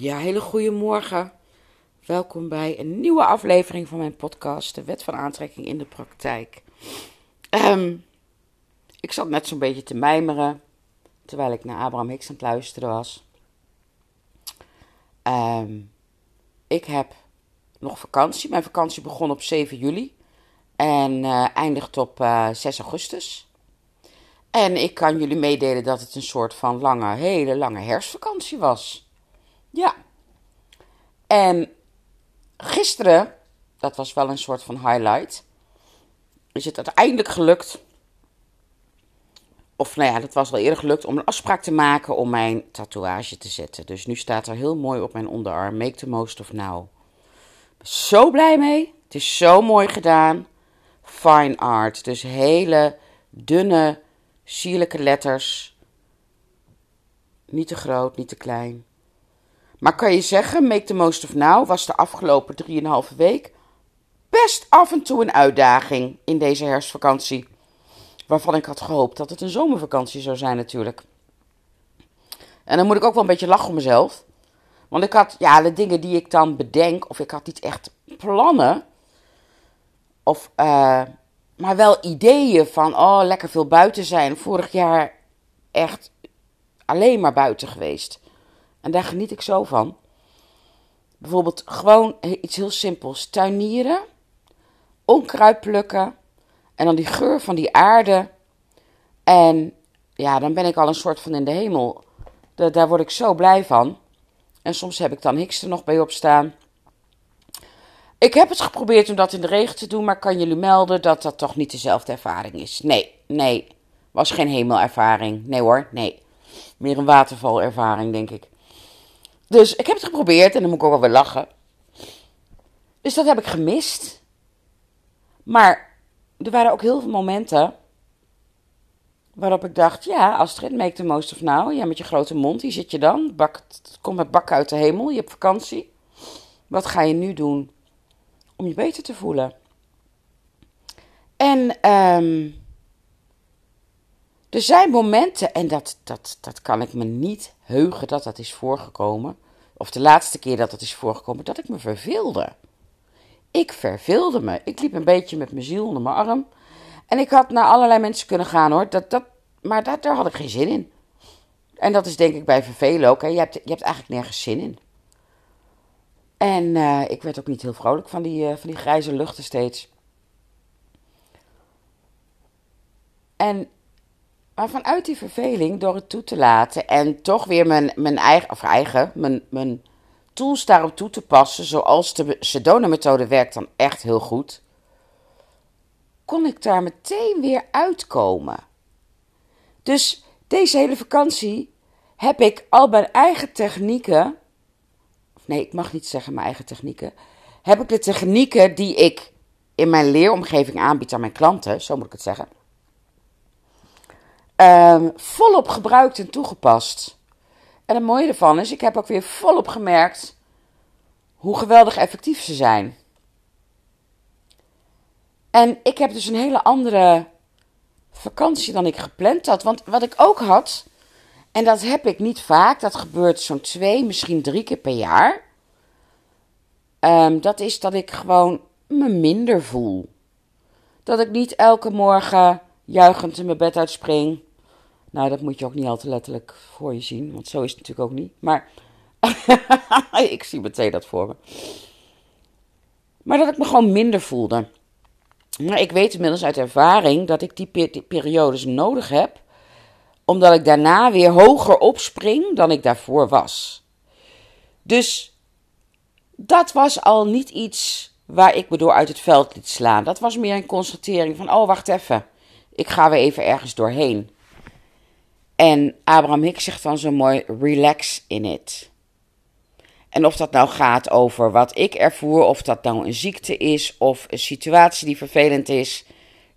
Ja, hele goede morgen. Welkom bij een nieuwe aflevering van mijn podcast, De Wet van Aantrekking in de Praktijk. Ehm, ik zat net zo'n beetje te mijmeren terwijl ik naar Abraham Hicks aan het luisteren was. Ehm, ik heb nog vakantie. Mijn vakantie begon op 7 juli en uh, eindigt op uh, eh, 6 augustus. En ik kan jullie meedelen dat het een soort van lange, hele lange herfstvakantie was. Ja. En gisteren, dat was wel een soort van highlight, is het uiteindelijk gelukt. Of nou ja, dat was al eerder gelukt om een afspraak te maken om mijn tatoeage te zetten. Dus nu staat er heel mooi op mijn onderarm: Make the most of now. Zo blij mee. Het is zo mooi gedaan. Fine art. Dus hele dunne, sierlijke letters. Niet te groot, niet te klein. Maar kan je zeggen, Make the Most of Now was de afgelopen 3,5 week best af en toe een uitdaging in deze herfstvakantie. Waarvan ik had gehoopt dat het een zomervakantie zou zijn natuurlijk. En dan moet ik ook wel een beetje lachen om mezelf. Want ik had, ja, de dingen die ik dan bedenk, of ik had niet echt plannen. Of, uh, maar wel ideeën van, oh, lekker veel buiten zijn. Vorig jaar echt alleen maar buiten geweest. En daar geniet ik zo van. Bijvoorbeeld gewoon iets heel simpels: tuinieren, onkruid plukken en dan die geur van die aarde. En ja, dan ben ik al een soort van in de hemel. daar word ik zo blij van. En soms heb ik dan Hicks er nog bij opstaan. Ik heb het geprobeerd om dat in de regen te doen, maar kan jullie melden dat dat toch niet dezelfde ervaring is? Nee, nee. Was geen hemelervaring. Nee hoor, nee. Meer een watervalervaring, denk ik. Dus ik heb het geprobeerd en dan moet ik ook wel weer lachen. Dus dat heb ik gemist. Maar er waren ook heel veel momenten waarop ik dacht: ja, Astrid, make the most of now. Ja, met je grote mond, hier zit je dan. Bak, kom met bakken uit de hemel, je hebt vakantie. Wat ga je nu doen om je beter te voelen? En um, er zijn momenten, en dat, dat, dat kan ik me niet heugen dat dat is voorgekomen. Of de laatste keer dat dat is voorgekomen, dat ik me verveelde. Ik verveelde me. Ik liep een beetje met mijn ziel onder mijn arm. En ik had naar allerlei mensen kunnen gaan hoor. Dat, dat, maar dat, daar had ik geen zin in. En dat is denk ik bij vervelen ook. Hè. Je, hebt, je hebt eigenlijk nergens zin in. En uh, ik werd ook niet heel vrolijk van die, uh, van die grijze luchten steeds. En maar vanuit die verveling, door het toe te laten en toch weer mijn, mijn eigen, of eigen, mijn, mijn tools daarop toe te passen, zoals de Sedona-methode werkt dan echt heel goed, kon ik daar meteen weer uitkomen. Dus deze hele vakantie heb ik al mijn eigen technieken, nee, ik mag niet zeggen mijn eigen technieken, heb ik de technieken die ik in mijn leeromgeving aanbied aan mijn klanten, zo moet ik het zeggen um, volop gebruikt en toegepast. En het mooie ervan is, ik heb ook weer volop gemerkt hoe geweldig effectief ze zijn. En ik heb dus een hele andere vakantie dan ik gepland had. Want wat ik ook had, en dat heb ik niet vaak, dat gebeurt zo'n twee, misschien drie keer per jaar. Um, dat is dat ik gewoon me minder voel. Dat ik niet elke morgen juichend in mijn bed uitspring. Nou, dat moet je ook niet al te letterlijk voor je zien, want zo is het natuurlijk ook niet. Maar ik zie meteen dat voor me. Maar dat ik me gewoon minder voelde. Maar ik weet inmiddels uit ervaring dat ik die, periodes nodig heb, omdat ik daarna weer hoger opspring dan ik daarvoor was. Dus dat was al niet iets waar ik me door uit het veld liet slaan. Dat was meer een constatering van: oh, wacht even, ik ga weer even ergens doorheen. En Abraham Hicks zegt dan zo mooi: relax in it. En of dat nou gaat over wat ik ervoer, of dat nou een ziekte is of een situatie die vervelend is,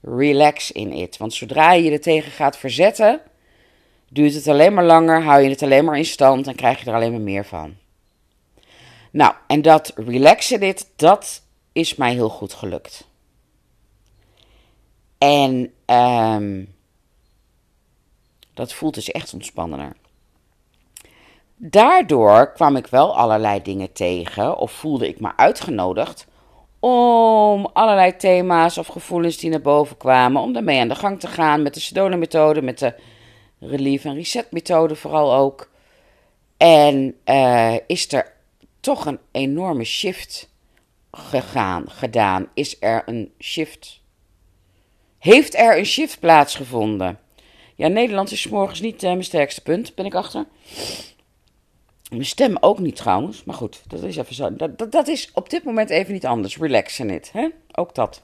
relax in it. Want zodra je je er tegen gaat verzetten, duurt het alleen maar langer, hou je het alleen maar in stand en krijg je er alleen maar meer van. Nou, en dat relax in it, dat is mij heel goed gelukt. En um, dat voelt dus echt ontspannender. daardoor kwam ik wel allerlei dingen tegen, of voelde ik me uitgenodigd om allerlei thema's of gevoelens die naar boven kwamen, om daarmee aan de gang te gaan met de Sedona-methode, met de Relief- en Reset-methode vooral ook. En uh, is er toch een enorme shift gegaan, gedaan? Is er een shift? Heeft er een shift plaatsgevonden? Ja, Nederlands is morgens niet uh, mijn sterkste punt, ben ik achter. Mijn stem ook niet trouwens, maar goed, dat is even zo. Dat, dat, is op dit moment even niet anders. Relax in it, hè? Ook dat.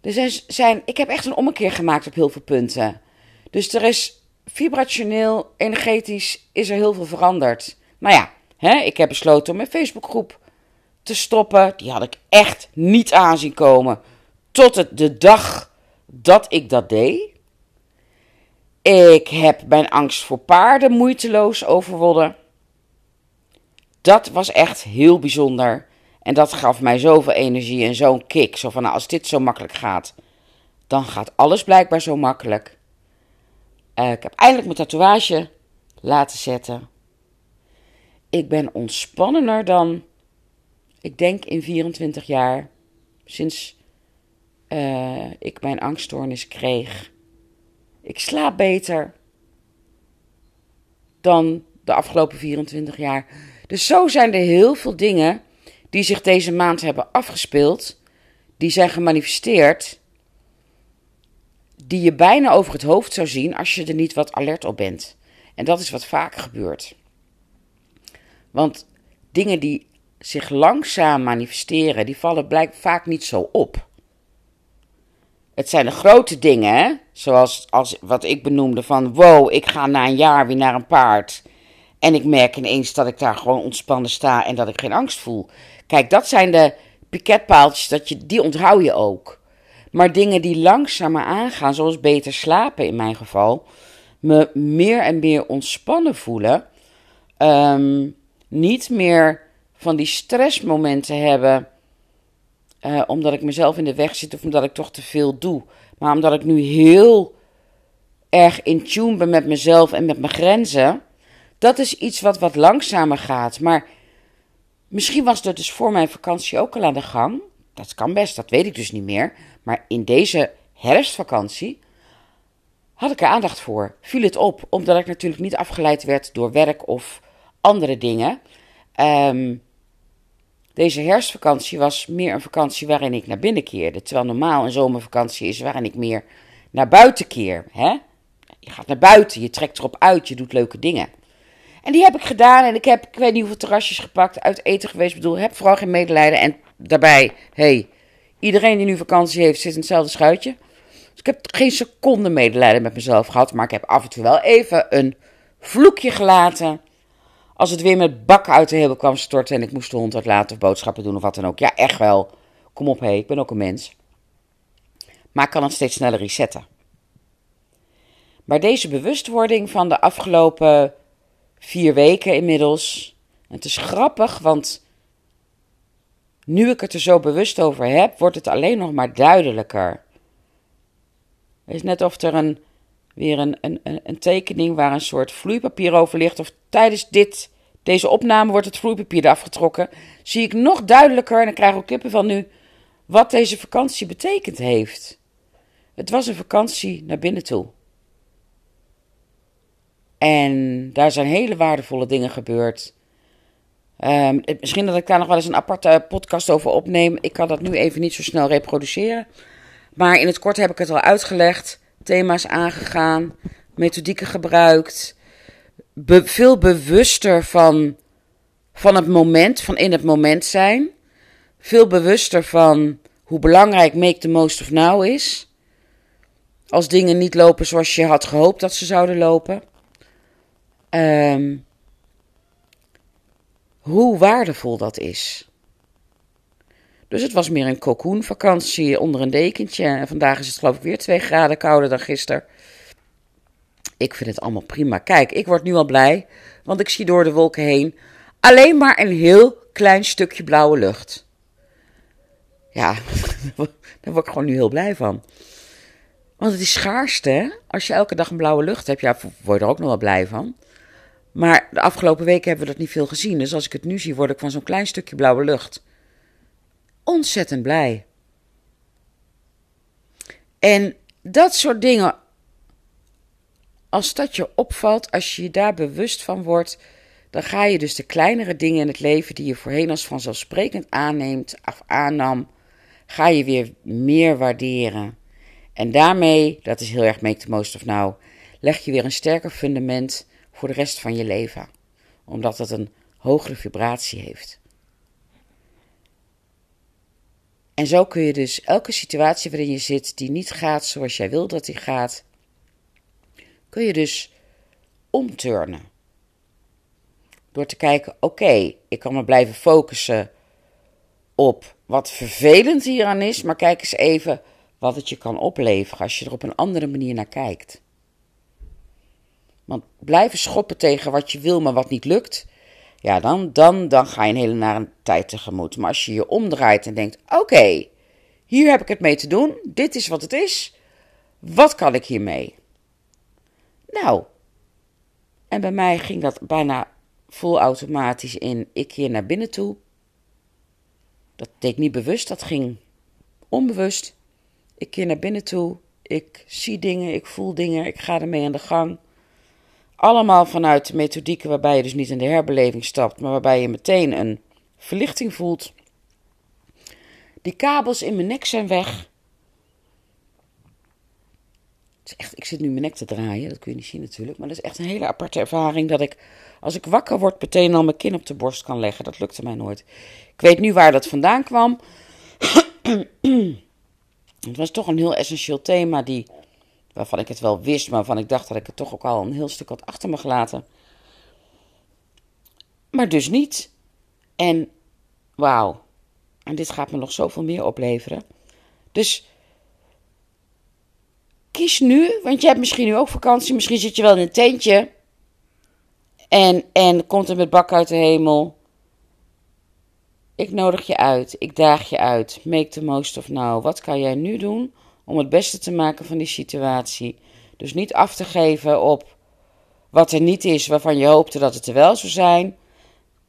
Er zijn, zijn, ik heb echt een ommekeer gemaakt op heel veel punten. Dus er is vibrationeel, energetisch, is er heel veel veranderd. Maar ja, hè, ik heb besloten om mijn Facebookgroep te stoppen. Die had ik echt niet aanzien komen. Tot het, de dag dat ik dat deed. Ik heb mijn angst voor paarden moeiteloos overwonnen. Dat was echt heel bijzonder. En dat gaf mij zoveel energie en zo'n kick. Zo van, nou, als dit zo makkelijk gaat, dan gaat alles blijkbaar zo makkelijk. Uh, ik heb eindelijk mijn tatoeage laten zetten. Ik ben ontspannender dan, ik denk, in 24 jaar. Sinds uh, ik mijn angststoornis kreeg. Ik slaap beter dan de afgelopen 24 jaar. Dus zo zijn er heel veel dingen die zich deze maand hebben afgespeeld, die zijn gemanifesteerd, die je bijna over het hoofd zou zien als je er niet wat alert op bent. En dat is wat vaak gebeurt. Want dingen die zich langzaam manifesteren, die vallen blijkbaar vaak niet zo op. Het zijn de grote dingen, hè? Zoals als wat ik benoemde van wow, ik ga na een jaar weer naar een paard. En ik merk ineens dat ik daar gewoon ontspannen sta en dat ik geen angst voel. Kijk, dat zijn de piketpaaltjes, dat je, die onthoud je ook. Maar dingen die langzamer aangaan, zoals beter slapen in mijn geval, me meer en meer ontspannen voelen, um, niet meer van die stressmomenten hebben uh, omdat ik mezelf in de weg zit of omdat ik toch te veel doe. Maar omdat ik nu heel erg in tune ben met mezelf en met mijn grenzen. Dat is iets wat wat langzamer gaat. Maar misschien was dat dus voor mijn vakantie ook al aan de gang. Dat kan best, dat weet ik dus niet meer. Maar in deze herfstvakantie had ik er aandacht voor. Viel het op, omdat ik natuurlijk niet afgeleid werd door werk of andere dingen. Um, deze herfstvakantie was meer een vakantie waarin ik naar binnen keerde. Terwijl normaal een zomervakantie is waarin ik meer naar buiten keer. Hè? Je gaat naar buiten, je trekt erop uit, je doet leuke dingen. En die heb ik gedaan en ik heb, ik weet niet hoeveel terrasjes gepakt, uit eten geweest. Ik bedoel, heb vooral geen medelijden. En daarbij, hey, iedereen die nu vakantie heeft, zit in hetzelfde schuitje. Dus ik heb geen seconde medelijden met mezelf gehad. Maar ik heb af en toe wel even een vloekje gelaten. Als het weer met bakken uit de hemel kwam storten en ik moest de hond uitlaten of boodschappen doen of wat dan ook. Ja, echt wel. Kom op, hé, ik ben ook een mens. Maar ik kan het steeds sneller resetten. Maar deze bewustwording van de afgelopen vier weken inmiddels. het is grappig, want nu ik het er zo bewust over heb, wordt het alleen nog maar duidelijker. Het is net of er een weer een, een, een tekening waar een soort vloeipapier over ligt. Of tijdens dit, deze opname wordt het vloeipapier eraf getrokken. Zie ik nog duidelijker, en dan krijg ik ook kippen van nu, wat deze vakantie betekend heeft. Het was een vakantie naar binnen toe. En daar zijn hele waardevolle dingen gebeurd. Um, misschien dat ik daar nog wel eens een aparte podcast over opneem. Ik kan dat nu even niet zo snel reproduceren. Maar in het kort heb ik het al uitgelegd thema's aangegaan, methodieken gebruikt. veel bewuster van, van het moment, van in het moment zijn. Veel bewuster van hoe belangrijk make the most of now is. Als dingen niet lopen zoals je had gehoopt dat ze zouden lopen. Um, hoe waardevol dat is. Dus het was meer een cocoonvakantie onder een dekentje. En vandaag is het geloof ik weer 2 graden kouder dan gisteren. Ik vind het allemaal prima. Kijk, ik word nu al blij, want ik zie door de wolken heen alleen maar een heel klein stukje blauwe lucht. Ja, daar word ik gewoon nu heel blij van. Want het is schaarste, hè? Als je elke dag een blauwe lucht hebt, ja, word je er ook nog wel blij van. Maar de afgelopen weken hebben we dat niet veel gezien. Dus als ik het nu zie, word ik van zo'n klein stukje blauwe lucht ontzettend blij. En dat soort dingen, als dat je opvalt, als je je daar bewust van wordt, dan ga je dus de kleinere dingen in het leven die je voorheen als vanzelfsprekend aanneemt of aannam, ga je weer meer waarderen. En daarmee, dat is heel erg make the most of now, leg je weer een sterker fundament voor de rest van je leven. Omdat het een hogere vibratie heeft. En zo kun je dus elke situatie waarin je zit die niet gaat zoals jij wil dat die gaat, kun je dus omturnen. Door te kijken, oké, ik kan me blijven focussen op wat vervelend hieraan is, maar kijk eens even wat het je kan opleveren als je er op een andere manier naar kijkt. Want blijven schoppen tegen wat je wil, maar wat niet lukt, ja, dan, dan, dan ga je een hele nare tijd tegemoet. Maar als je je omdraait en denkt: oké, hier heb ik het mee te doen, dit is wat het is, wat kan ik hiermee? Nou, en bij mij ging dat bijna vol automatisch in: ik keer naar binnen toe. Dat deed niet bewust, dat ging onbewust. Ik keer naar binnen toe, ik zie dingen, ik voel dingen, ik ga ermee aan de gang. Allemaal vanuit methodieken waarbij je dus niet in de herbeleving stapt, maar waarbij je meteen een verlichting voelt. Die kabels in mijn nek zijn weg. Is echt, ik zit nu mijn nek te draaien, dat kun je niet zien natuurlijk. Maar dat is echt een hele aparte ervaring dat ik, als ik wakker word, meteen al mijn kin op de borst kan leggen. Dat lukte mij nooit. Ik weet nu waar dat vandaan kwam. het was toch een heel essentieel thema die waarvan ik het wel wist, maar waarvan ik dacht dat ik het toch ook al een heel stuk had achter me gelaten. Maar dus niet. En wauw. En dit gaat me nog zoveel meer opleveren. Dus kies nu, want je hebt misschien nu ook vakantie. Misschien zit je wel in een tentje. En, en komt er met bak uit de hemel. Ik nodig je uit. Ik daag je uit. Make the most of now. Wat kan jij nu doen om het beste te maken van die situatie. Dus niet af te geven op wat er niet is waarvan je hoopte dat het er wel zou zijn.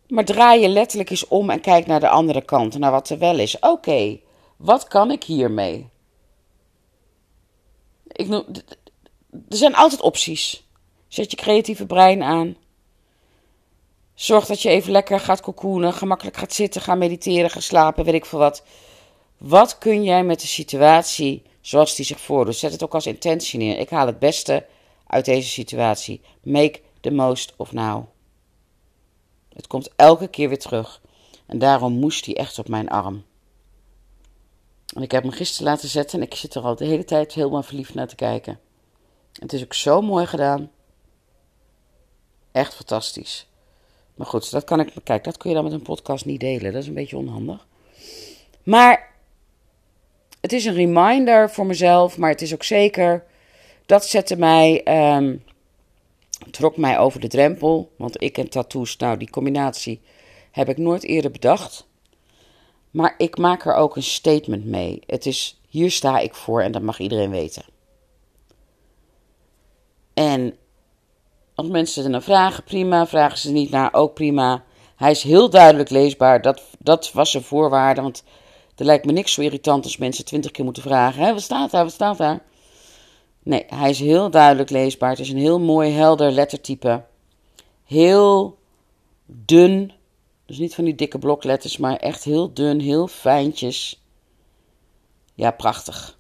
Maar draai je letterlijk eens om en kijk naar de andere kant, naar wat er wel is. Oké, wat kan ik hiermee? Ik er zijn altijd opties. Zet je creatieve brein aan. Zorg dat je even lekker gaat cocoonen, gemakkelijk gaat zitten, gaat mediteren, gaat slapen, weet ik veel wat. Wat kun jij met de situatie zoals die zich voordoet. Zet het ook als intentie neer. Ik haal het beste uit deze situatie. Make the most of now. Het komt elke keer weer terug. En daarom moest hij echt op mijn arm. En ik heb hem gisteren laten zetten en ik zit er al de hele tijd helemaal verliefd naar te kijken. Het is ook zo mooi gedaan. Echt fantastisch. Maar goed, dat kan ik. Kijk, dat kun je dan met een podcast niet delen. Dat is een beetje onhandig. Maar het is een reminder voor mezelf, maar het is ook zeker. Dat zette mij, um, trok mij over de drempel. Want ik en tattoos, nou, die combinatie heb ik nooit eerder bedacht. Maar ik maak er ook een statement mee. Het is, hier sta ik voor en dat mag iedereen weten. En als mensen er naar vragen, prima. Vragen ze niet naar, ook prima. Hij is heel duidelijk leesbaar. Dat, dat was een voorwaarde, want er lijkt me niks zo irritant als mensen twintig keer moeten vragen: hè, wat staat daar, wat staat daar? Nee, hij is heel duidelijk leesbaar. Het is een heel mooi, helder lettertype. Heel dun. Dus niet van die dikke blokletters, maar echt heel dun, heel fijntjes. Ja, prachtig.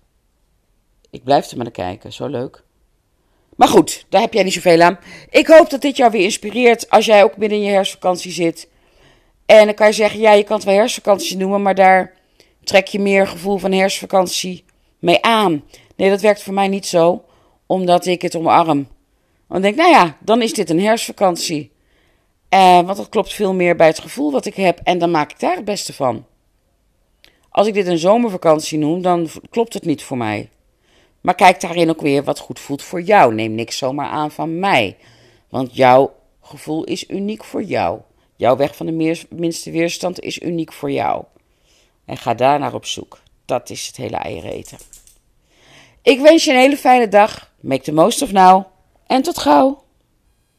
Ik blijf er maar naar kijken, zo leuk. Maar goed, daar heb jij niet zoveel aan. Ik hoop dat dit jou weer inspireert als jij ook midden in je herfstvakantie zit. En dan kan je zeggen, ja, je kan het wel herfstvakantie noemen, maar daar trek je meer gevoel van herfstvakantie mee aan. Nee, dat werkt voor mij niet zo, omdat ik het omarm. Dan denk ik, nou ja, dan is dit een herfstvakantie. Eh, want dat klopt veel meer bij het gevoel wat ik heb en dan maak ik daar het beste van. Als ik dit een zomervakantie noem, dan klopt het niet voor mij. Maar kijk daarin ook weer wat goed voelt voor jou. Neem niks zomaar aan van mij. Want jouw gevoel is uniek voor jou. Jouw weg van de minste weerstand is uniek voor jou. En ga daar naar op zoek. Dat is het hele eieren eten. Ik wens je een hele fijne dag. Make the most of now. En tot gauw.